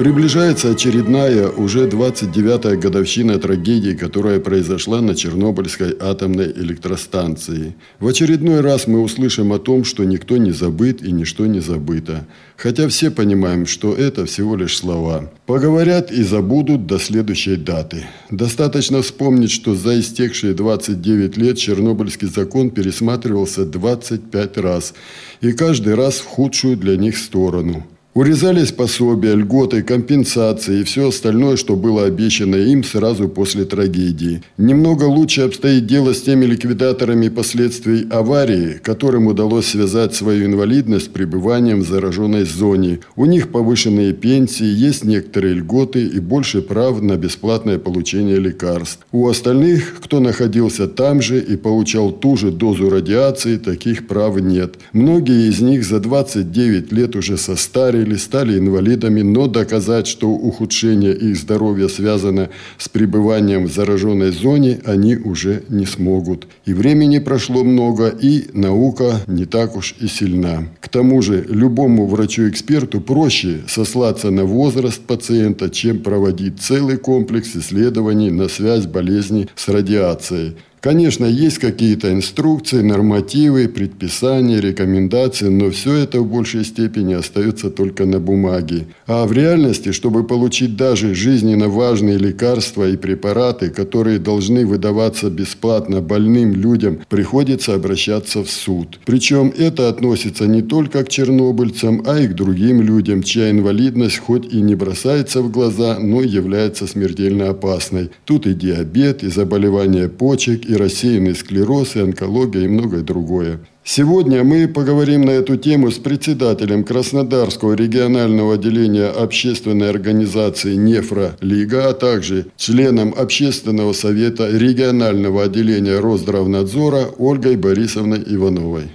Приближается очередная, уже 29-я годовщина трагедии, которая произошла на Чернобыльской атомной электростанции. В очередной раз мы услышим о том, что никто не забыт и ничто не забыто. Хотя все понимаем, что это всего лишь слова. Поговорят и забудут до следующей даты. Достаточно вспомнить, что за истекшие 29 лет Чернобыльский закон пересматривался 25 раз. И каждый раз в худшую для них сторону. Урезались пособия, льготы, компенсации и все остальное, что было обещано им сразу после трагедии. Немного лучше обстоит дело с теми ликвидаторами последствий аварии, которым удалось связать свою инвалидность с пребыванием в зараженной зоне. У них повышенные пенсии, есть некоторые льготы и больше прав на бесплатное получение лекарств. У остальных, кто находился там же и получал ту же дозу радиации, таких прав нет. Многие из них за 29 лет уже состарились или стали инвалидами, но доказать, что ухудшение их здоровья связано с пребыванием в зараженной зоне, они уже не смогут. И времени прошло много, и наука не так уж и сильна. К тому же любому врачу-эксперту проще сослаться на возраст пациента, чем проводить целый комплекс исследований на связь болезни с радиацией. Конечно, есть какие-то инструкции, нормативы, предписания, рекомендации, но все это в большей степени остается только на бумаге. А в реальности, чтобы получить даже жизненно важные лекарства и препараты, которые должны выдаваться бесплатно больным людям, приходится обращаться в суд. Причем это относится не только к чернобыльцам, а и к другим людям, чья инвалидность хоть и не бросается в глаза, но является смертельно опасной. Тут и диабет, и заболевания почек, и рассеянный склероз, и онкология, и многое другое. Сегодня мы поговорим на эту тему с председателем Краснодарского регионального отделения общественной организации «Нефролига», а также членом Общественного совета регионального отделения Росздравнадзора Ольгой Борисовной Ивановой.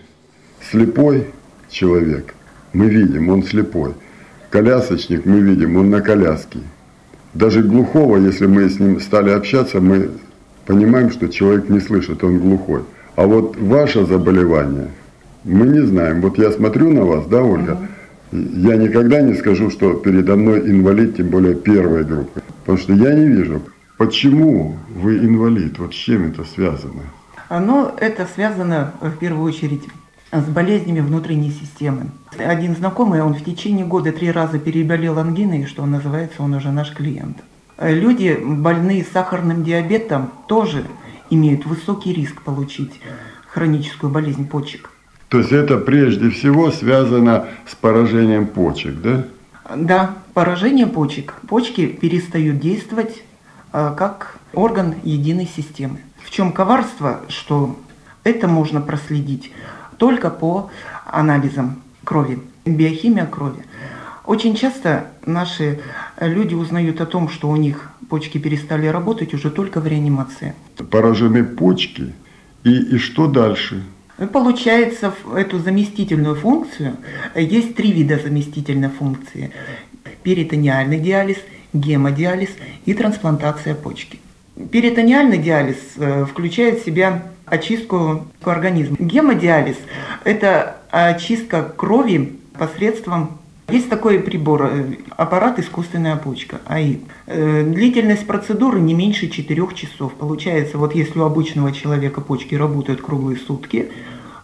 Слепой человек, мы видим, он слепой. Колясочник, мы видим, он на коляске. Даже глухого, если мы с ним стали общаться, мы понимаем, что человек не слышит, он глухой. А вот ваше заболевание, мы не знаем. Вот я смотрю на вас, да, Ольга, я никогда не скажу, что передо мной инвалид, тем более первой группы. Потому что я не вижу, почему вы инвалид, вот с чем это связано? Ну, это связано в первую очередь с болезнями внутренней системы. Один знакомый, он в течение года три раза переболел ангиной, что называется, он уже наш клиент. Э, люди, больные сахарным диабетом, тоже имеют высокий риск получить хроническую болезнь почек. То есть это прежде всего связано с поражением почек, да? Да, поражение почек. Почки перестают действовать э, как орган единой системы. В чем коварство, что это можно проследить только по анализам крови, биохимия крови. Очень часто наши люди узнают о том, что у них почки перестали работать уже только в реанимации. Поражены почки, и, и что дальше? Получается, эту заместительную функцию, есть три вида заместительной функции. Перитониальный диализ, гемодиализ и трансплантация почки. Перитониальный диализ э, включает в себя очистку организма. Гемодиализ – это очистка крови посредством есть такой прибор, э, аппарат искусственная почка, АИП. Э, длительность процедуры не меньше 4 часов. Получается, вот если у обычного человека почки работают круглые сутки,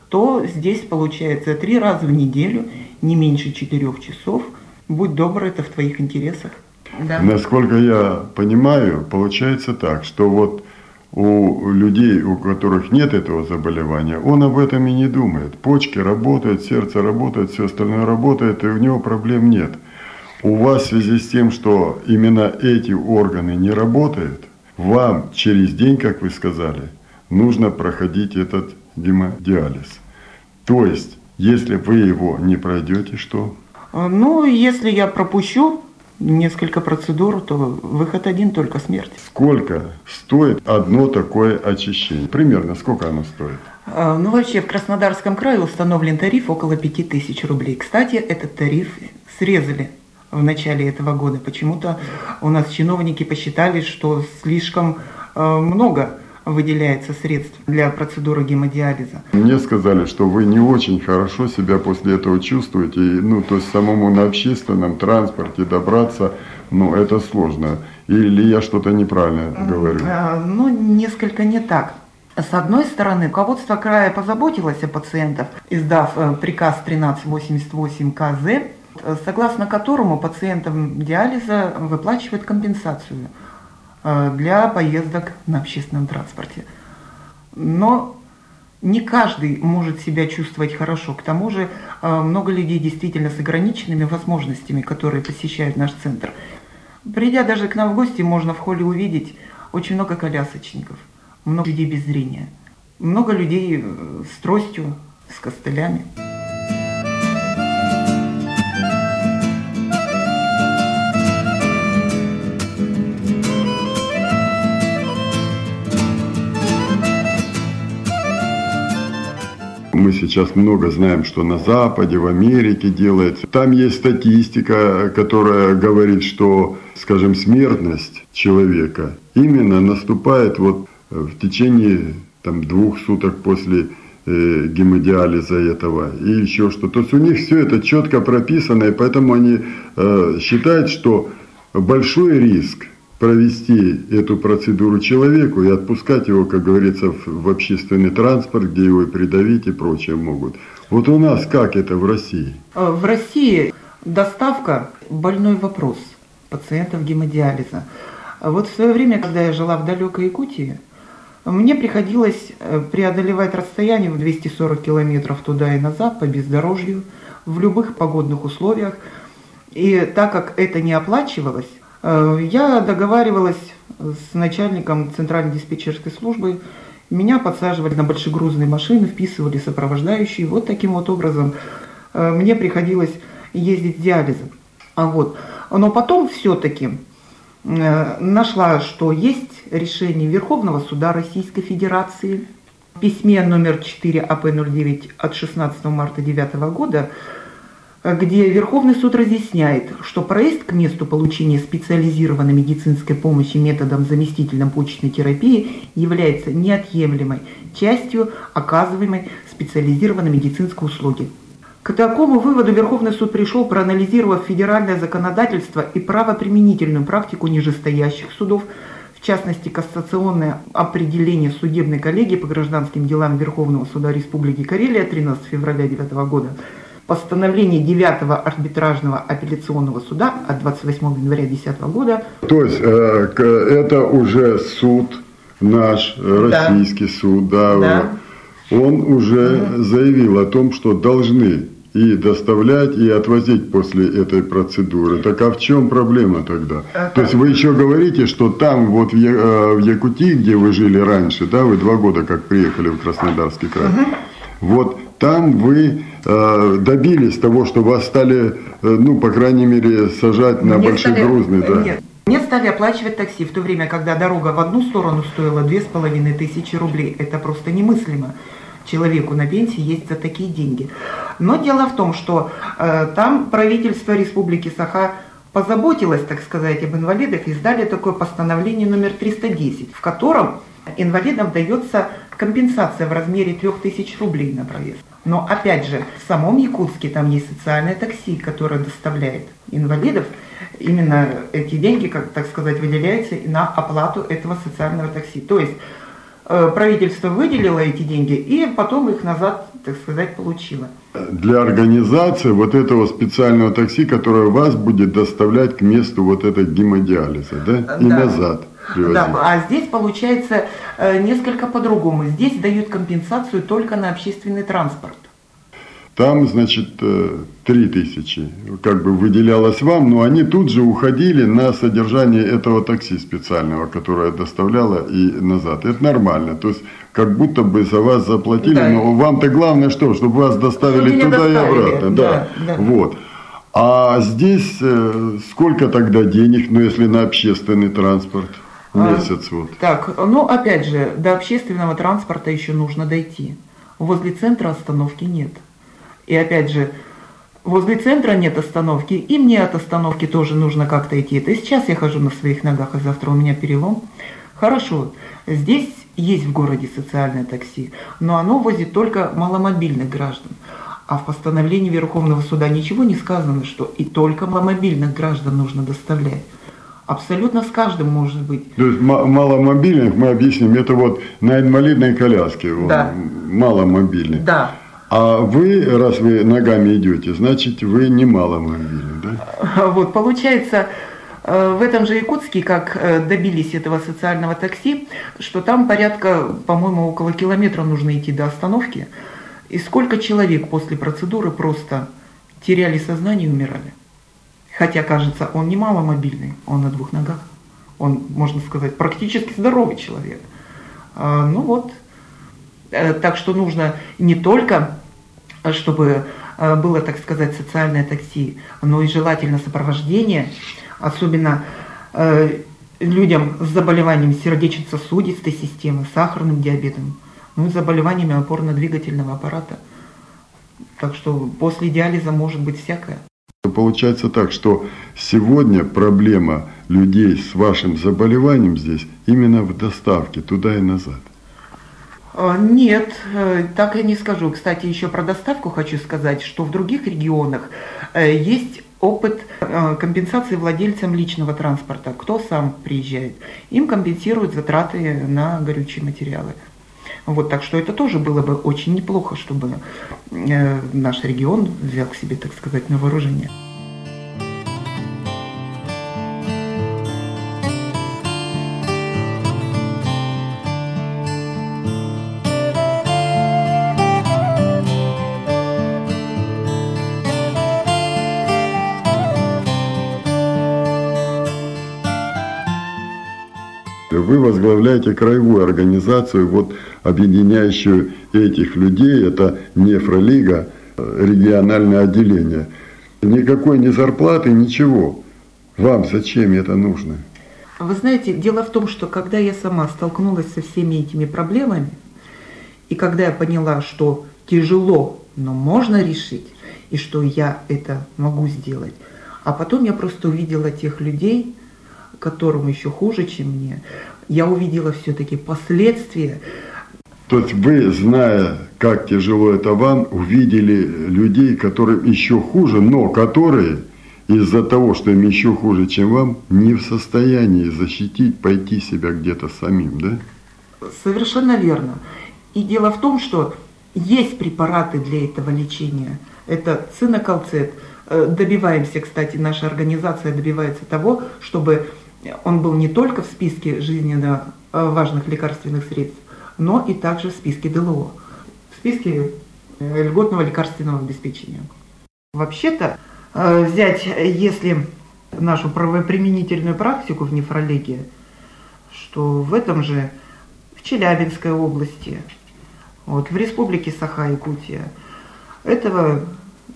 то здесь получается три раза в неделю, не меньше 4 часов. Будь добр, это в твоих интересах. Да. Насколько я понимаю, получается так, что вот у людей, у которых нет этого заболевания, он об этом и не думает. Почки работают, сердце работает, все остальное работает, и у него проблем нет. У вас в связи с тем, что именно эти органы не работают, вам через день, как вы сказали, нужно проходить этот гемодиализ. То есть, если вы его не пройдете, что? Ну, если я пропущу несколько процедур, то выход один только смерть. Сколько стоит одно такое очищение? Примерно сколько оно стоит? А, ну, вообще, в Краснодарском крае установлен тариф около 5000 рублей. Кстати, этот тариф срезали в начале этого года. Почему-то у нас чиновники посчитали, что слишком э, много выделяется средств для процедуры гемодиализа. Мне сказали, что вы не очень хорошо себя после этого чувствуете. Ну, то есть самому на общественном транспорте добраться, ну, это сложно. Или я что-то неправильно говорю? А, ну, несколько не так. С одной стороны, руководство края позаботилось о пациентах, издав э, приказ 1388 КЗ, согласно которому пациентам диализа выплачивают компенсацию – Э, для поездок на общественном транспорте. Но не каждый может себя чувствовать хорошо. К тому же э, много людей действительно с ограниченными возможностями, которые посещают наш центр. Придя даже к нам в гости, можно в холле увидеть очень много колясочников, много людей без зрения, много людей э, с тростью, с костылями. Мы сейчас много знаем, что на Западе, в Америке делается. Там есть статистика, которая говорит, что, скажем, смертность человека именно наступает вот в течение там, двух суток после э, гемодиализа этого и еще что. То есть у них все это четко прописано, и поэтому они э, считают, что большой риск провести эту процедуру человеку и отпускать его, как говорится, в общественный транспорт, где его и придавить и прочее могут. Вот у нас как это в России? Э, в России доставка – больной вопрос пациентов гемодиализа. Вот в свое время, когда я жила в далекой Якутии, мне приходилось э, преодолевать расстояние в 240 километров туда и назад по бездорожью, в любых погодных условиях. И так как это не оплачивалось, я договаривалась с начальником центральной диспетчерской службы. Меня подсаживали на большегрузные машины, вписывали сопровождающие. Вот таким вот образом э, мне приходилось ездить с диализом. А вот. Но потом все-таки э, нашла, что есть решение Верховного суда Российской Федерации в письме номер 4 АП-09 от 16 марта 2009 года где Верховный суд разъясняет, что проезд к месту получения специализированной медицинской помощи методом заместительной почечной терапии является неотъемлемой частью оказываемой специализированной медицинской услуги. К такому выводу Верховный суд пришел, проанализировав федеральное законодательство и правоприменительную практику нижестоящих судов, в частности, кассационное определение судебной коллегии по гражданским делам Верховного суда Республики Карелия 13 февраля 2009 года – постановление 9 арбитражного апелляционного суда от 28 января 2010 года. То есть э, это уже суд наш, да. российский суд, да, да. он уже угу. заявил о том, что должны и доставлять, и отвозить после этой процедуры. Так а в чем проблема тогда? А, То есть вы еще говорите, что там вот в, э, в Якутии, где вы жили раньше, да, вы два года как приехали в Краснодарский край, угу. вот там вы э, добились того, что вас стали, э, ну, по крайней мере, сажать на большегрузный, да? Нет. Мне стали оплачивать такси в то время, когда дорога в одну сторону стоила две с половиной тысячи рублей. Это просто немыслимо. Человеку на пенсии есть за такие деньги. Но дело в том, что э, там правительство Республики Саха позаботилось, так сказать, об инвалидах и издали такое постановление номер 310, в котором инвалидам дается компенсация в размере 3000 рублей на проезд. Но опять же, в самом Якутске там есть социальное такси, которое доставляет инвалидов. Именно эти деньги, как так сказать, выделяются на оплату этого социального такси. То есть э, правительство выделило эти деньги и потом их назад, так сказать, получило. Для организации вот этого специального такси, которое вас будет доставлять к месту вот этой гемодиализа, да, и да. назад Да, а здесь получается э, несколько по-другому. Здесь дают компенсацию только на общественный транспорт. Там, значит, э, три тысячи как бы выделялось вам, но они тут же уходили на содержание этого такси специального, которое доставляло и назад. Это нормально. То есть, как будто бы за вас заплатили, да. но вам-то главное что? Чтобы вас доставили чтобы туда доставили. и обратно. Да, да. Вот. А здесь э, сколько тогда денег, ну если на общественный транспорт? В А, месяц вот. Так, ну опять же, до общественного транспорта еще нужно дойти. Возле центра остановки нет. И опять же, возле центра нет остановки, и мне от остановки тоже нужно как-то идти. Это сейчас я хожу на своих ногах, а завтра у меня перелом. Хорошо, здесь есть в городе социальное такси, но оно возит только маломобильных граждан. А в постановлении Верховного суда ничего не сказано, что и только маломобильных граждан нужно доставлять. Абсолютно с каждым может быть. То есть ма- маломобильных, мы объясним, это вот на инвалидной коляске, Да. маломобильный. Да, А вы, раз вы ногами идете, значит вы не маломобильный, да? Вот, получается, э, в этом же Якутске, как э, добились этого социального такси, что там порядка, по-моему, около километра нужно идти до остановки. И сколько человек после процедуры просто теряли сознание и умирали. Хотя, кажется, он не маломобильный, он на двух ногах. Он, можно сказать, практически здоровый человек. А, Ну вот, Э, Так что нужно не только, э, чтобы э, было, так сказать, социальное такси, но и желательно сопровождение, особенно людям с заболеванием сердечно-сосудистой системы, сахарным диабетом, ну и заболеваниями опорно-двигательного аппарата. Так что после диализа может быть всякое. Получается так, что сегодня проблема людей с вашим заболеванием здесь именно в доставке туда и назад. А, Нет, э, так я не скажу. Кстати, еще про доставку хочу сказать, что в других регионах э, есть опыт э, компенсации владельцам личного транспорта. Кто сам приезжает, им компенсируют затраты на горючие материалы. Вот, так что это тоже было бы очень неплохо, чтобы э, наш регион взял к себе, так сказать, на вооружение. Вы возглавляете краевую организацию, вот объединяющую этих людей, это нефролига, э, региональное отделение. Никакой ни зарплаты, ничего. Вам зачем это нужно? Вы знаете, дело в том, что когда я сама столкнулась со всеми этими проблемами, и когда я поняла, что тяжело, но можно решить, и что я это могу сделать, а потом я просто увидела тех людей, которым еще хуже, чем мне, я увидела все-таки последствия. То есть вы, зная, как тяжело это вам, увидели людей, которым еще хуже, но которые из-за того, что им еще хуже, чем вам, не в состоянии защитить, пойти себя где-то самим, да? Совершенно верно. И дело в том, что есть препараты для этого лечения. Это цинокалцет. Э, Добиваемся, кстати, наша организация добивается того, чтобы он был не только в списке жизненно э, важных лекарственных средств, но и также в списке ДЛО, в списке э, льготного лекарственного обеспечения. Вообще-то, э, взять, если нашу правоприменительную практику в нефрологии, что в этом же, в Челябинской области, вот, в республике Саха-Якутия, этого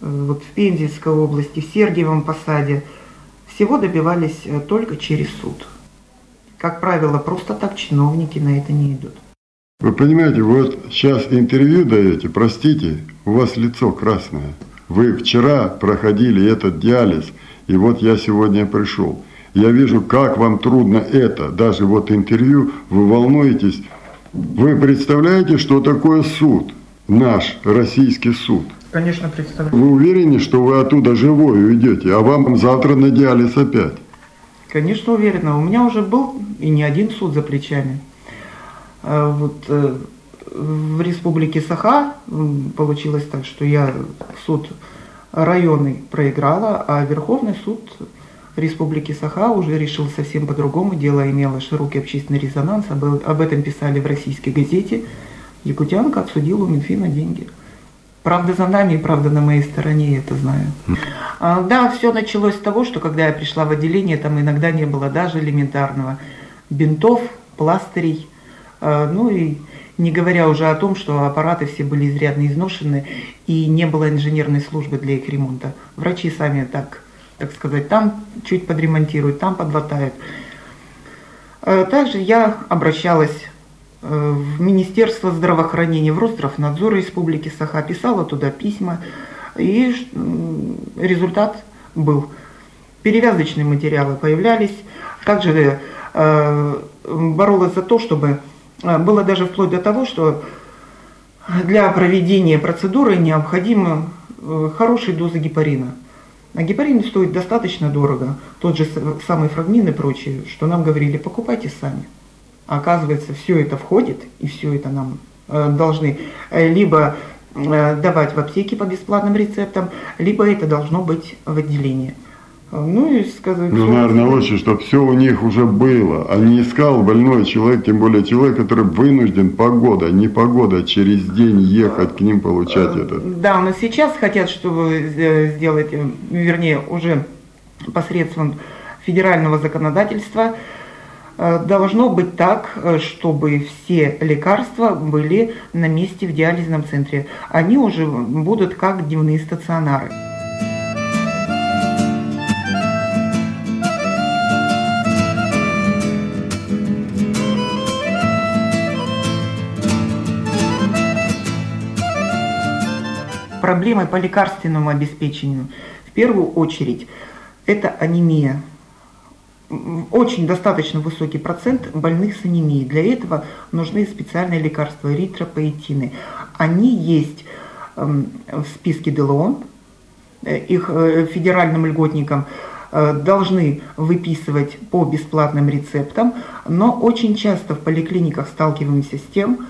вот в Пензенской области, в Сергиевом посаде, всего добивались э, только через суд. Как правило, просто так чиновники на это не идут. Вы понимаете, вот сейчас интервью даете, простите, у вас лицо красное. Вы вчера проходили этот диализ, и вот я сегодня пришел. Я вижу, как вам трудно это, даже вот интервью, вы волнуетесь. Вы представляете, что такое суд, наш российский суд? Конечно, представляю. Вы уверены, что вы оттуда живой уйдете, а вам завтра на диализ опять? Конечно, уверена. У меня уже был и не один суд за плечами. А Вот э, в республике Саха получилось так, что я суд районный проиграла, а Верховный суд Республики Саха уже решил совсем по-другому. Дело имело широкий общественный резонанс. Об, об этом писали в российской газете. Якутянка отсудила у Минфина деньги. Правда за нами и правда на моей стороне, я это знаю. А, да, все началось с того, что когда я пришла в отделение, там иногда не было даже элементарного бинтов, пластырей. А, ну и Не говоря уже о том, что аппараты все были изрядно изношены и не было инженерной службы для их ремонта. Врачи сами так, так сказать, там чуть подремонтируют, там подлатают. Э, также я обращалась в Министерство здравоохранения, в Росздравнадзор Республики Саха, писала туда письма, и результат был. Перевязочные материалы появлялись, также э, боролась за то, чтобы а, было даже вплоть до того, что для проведения процедуры необходимы э, хорошие дозы гепарина. А гепарин стоит достаточно дорого. Тот же самый фрагмин и прочее, что нам говорили, покупайте сами. А оказывается, все это входит, и все это нам э, должны э, либо давать в аптеке по бесплатным рецептам, либо это должно быть в отделении. Ну и сказать... Ну, наверное, лучше, чтобы все у них уже было, а не искал больной человек, тем более человек, который вынужден погода, не погода, через день ехать к ним получать это. Да, но сейчас хотят, чтобы сделать, э, вернее, уже посредством федерального законодательства, э, должно быть так, э, чтобы все лекарства были на месте в диализном центре. Они уже будут как дневные стационары. проблемой по лекарственному обеспечению, в первую очередь, это анемия. Очень достаточно высокий процент больных с анемией. Для этого нужны специальные лекарства, эритропоэтины. Они есть эм, в списке ДЛО, э, их э, федеральным льготникам э, должны выписывать по бесплатным рецептам, но очень часто в поликлиниках сталкиваемся с тем,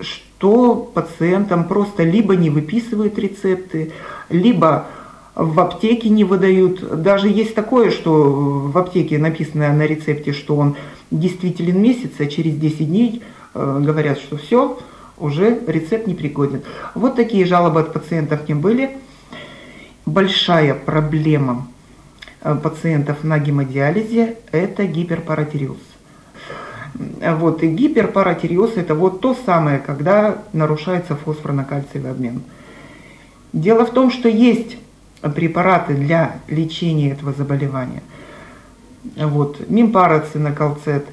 что то пациентам просто либо не выписывают рецепты, либо в аптеке не выдают. Даже есть такое, что в аптеке написано на рецепте, что он действителен месяц, а через 10 дней э, говорят, что все, уже рецепт не пригоден. Вот такие жалобы от пациентов не были. Большая проблема э, пациентов на гемодиализе – это гиперпаратиреоз. Вот, и гиперпаратиреоз – это вот то самое, когда нарушается фосфорно-кальциевый обмен. Дело в том, что есть препараты для лечения этого заболевания. Вот, мимпароцинокалцет,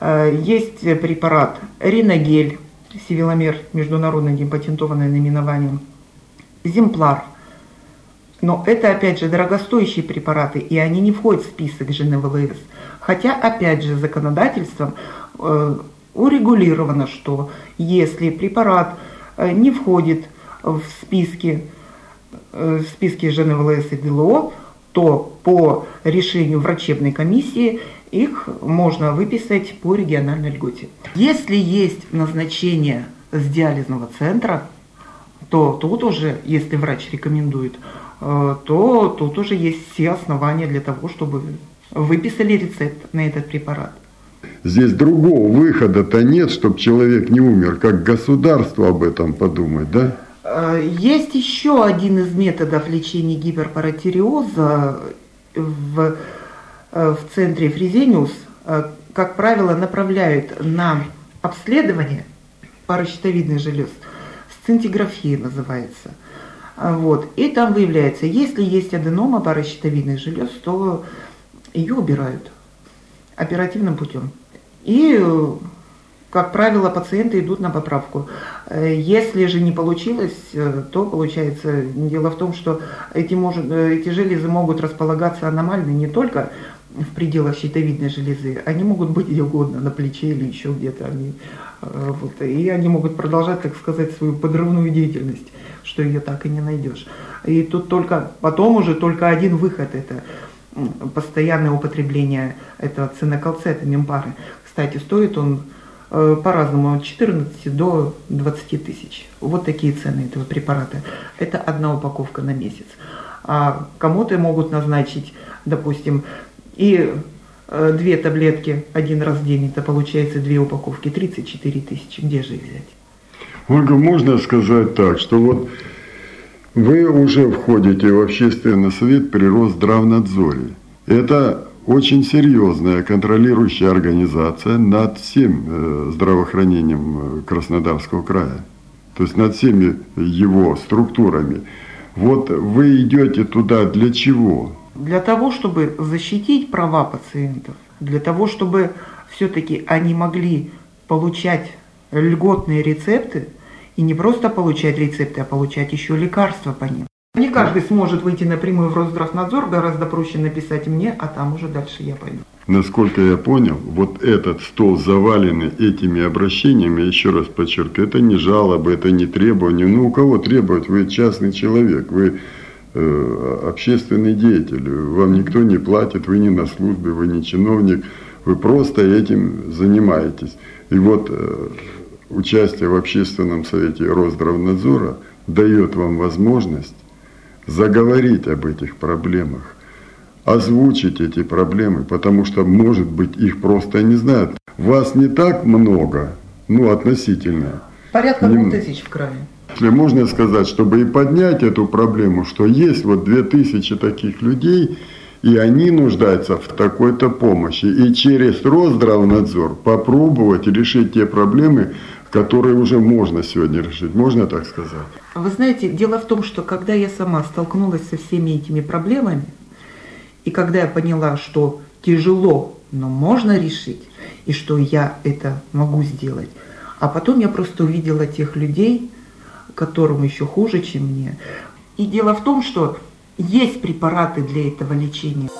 э, есть препарат риногель, сивиломер, международное депатентованное наименование, земплар. Но это, опять же, дорогостоящие препараты, и они не входят в список ЖНВЛС. Хотя, опять же, законодательством Э, урегулировано, что если препарат э, не входит в списки, в списки ЖНВЛС и ДЛО, то по решению врачебной комиссии их можно выписать по региональной льготе. Если есть назначение с диализного центра, то тут уже, если врач рекомендует, то тут уже есть все основания для того, чтобы выписали рецепт на этот препарат. Здесь другого выхода-то нет, чтобы человек не умер. Как государство об этом подумать, да? Э, есть еще один из методов лечения гиперпаратиреоза в, э, в центре Фрезениус. Э, как правило, направляют на обследование паращитовидных желез. Сцинтиграфия называется. Вот. И там выявляется, если есть аденома паращитовидных желез, то ее убирают оперативным путем. И, как правило, пациенты идут на поправку. Если же не получилось, то получается дело в том, что эти, может, эти железы могут располагаться аномально не только в пределах щитовидной железы, они могут быть где угодно, на плече или еще где-то. Они, вот, и они могут продолжать, так сказать, свою подрывную деятельность, что ее так и не найдешь. И тут только, потом уже только один выход это – постоянное употребление этого цинокалцета, мемпары. Кстати, стоит он э, по-разному, от 14 до 20 тысяч. Вот такие цены этого препарата. Это одна упаковка на месяц. А кому-то могут назначить, допустим, и э, две таблетки один раз в день, это получается две упаковки, 34 тысячи. Где же их взять? Ольга, можно сказать так, что вот вы уже входите в общественный совет при Росздравнадзоре. Это очень серьезная контролирующая организация над всем э, здравоохранением э, Краснодарского края. То есть над всеми его структурами. Вот вы идете туда для чего? Для того, чтобы защитить права пациентов, для того, чтобы все-таки они могли получать льготные рецепты, и не просто получать рецепты, а получать еще лекарства по ним. Не каждый сможет выйти напрямую в Росздравнадзор, гораздо проще написать мне, а там уже дальше я пойду. Насколько я понял, вот этот стол заваленный этими обращениями, еще раз подчеркиваю, это не жалобы, это не требования. Ну, у кого требовать? Вы частный человек, вы э, общественный деятель, вам никто не платит, вы не на службе, вы не чиновник, вы просто этим занимаетесь. И вот э, участие в общественном совете Росздравнадзора дает вам возможность заговорить об этих проблемах, озвучить эти проблемы, потому что, может быть, их просто не знают. Вас не так много, ну, относительно. Порядка двух тысяч в крае. Если можно сказать, чтобы и поднять эту проблему, что есть вот две тысячи таких людей, и они нуждаются в такой-то помощи. И через Росздравнадзор попробовать решить те проблемы, которые уже можно сегодня решить. Можно так сказать? Вы знаете, дело в том, что когда я сама столкнулась со всеми этими проблемами, и когда я поняла, что тяжело, но можно решить, и что я это могу сделать, а потом я просто увидела тех людей, которым еще хуже, чем мне. И дело в том, что есть препараты для этого лечения.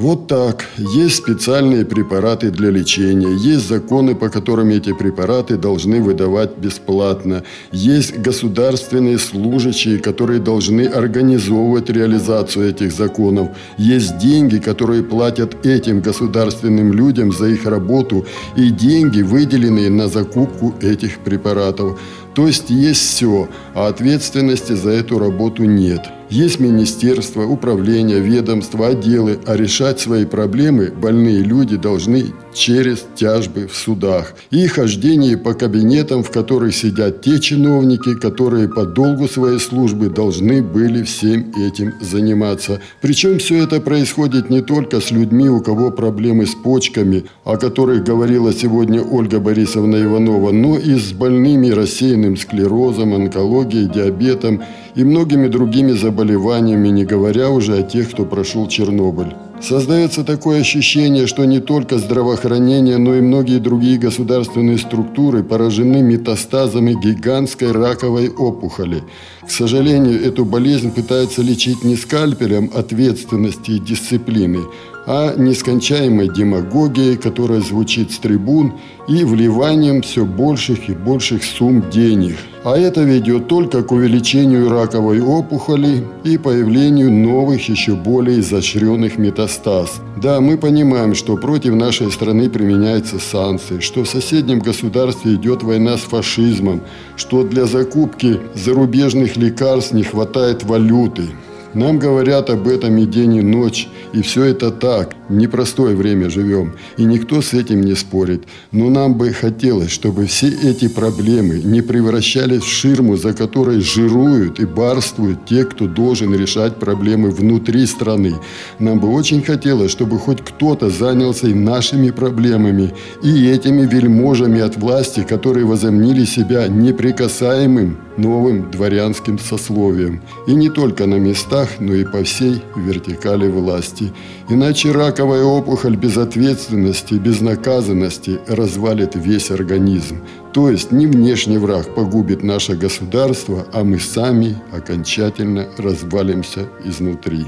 Вот так. Есть специальные препараты для лечения, есть законы, по которым эти препараты должны выдавать бесплатно, есть государственные служащие, которые должны организовывать реализацию этих законов, есть деньги, которые платят этим государственным людям за их работу и деньги, выделенные на закупку этих препаратов. То есть есть все, а ответственности за эту работу нет. Есть министерство, управление, ведомства, отделы, а решать свои проблемы больные люди должны через тяжбы в судах и хождение по кабинетам, в которых сидят те чиновники, которые по долгу своей службы должны были всем этим заниматься. Причем все это происходит не только с людьми, у кого проблемы с почками, о которых говорила сегодня Ольга Борисовна Иванова, но и с больными рассеянным склерозом, онкологией, диабетом и многими другими заболеваниями, не говоря уже о тех, кто прошел Чернобыль. Создается такое ощущение, что не только здравоохранение, но и многие другие государственные структуры поражены метастазами гигантской раковой опухоли. К сожалению, эту болезнь пытаются лечить не скальпелем ответственности и дисциплины, а нескончаемой демагогией, которая звучит с трибун, и вливанием все больших и больших сумм денег. А это ведет только к увеличению раковой опухоли и появлению новых, еще более изощренных метастаз. Да, мы понимаем, что против нашей страны применяются санкции, что в соседнем государстве идет война с фашизмом, что для закупки зарубежных лекарств не хватает валюты. Нам говорят об этом и день, и ночь, и все это так. Непростое время живем, и никто с этим не спорит. Но нам бы хотелось, чтобы все эти проблемы не превращались в ширму, за которой жируют и барствуют те, кто должен решать проблемы внутри страны. Нам бы очень хотелось, чтобы хоть кто-то занялся и нашими проблемами, и этими вельможами от власти, которые возомнили себя неприкасаемым новым дворянским сословием. И не только на местах, но и по всей вертикали власти. Иначе раковая опухоль без ответственности, без наказанности развалит весь организм. То есть не внешний враг погубит наше государство, а мы сами окончательно развалимся изнутри.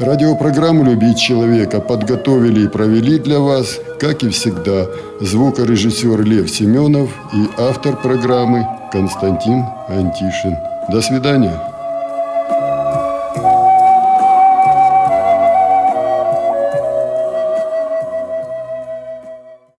Радиопрограмму «Любить человека» подготовили и провели для вас, как и всегда, звукорежиссер Лев Семенов и автор программы Константин Антишин. До свидания.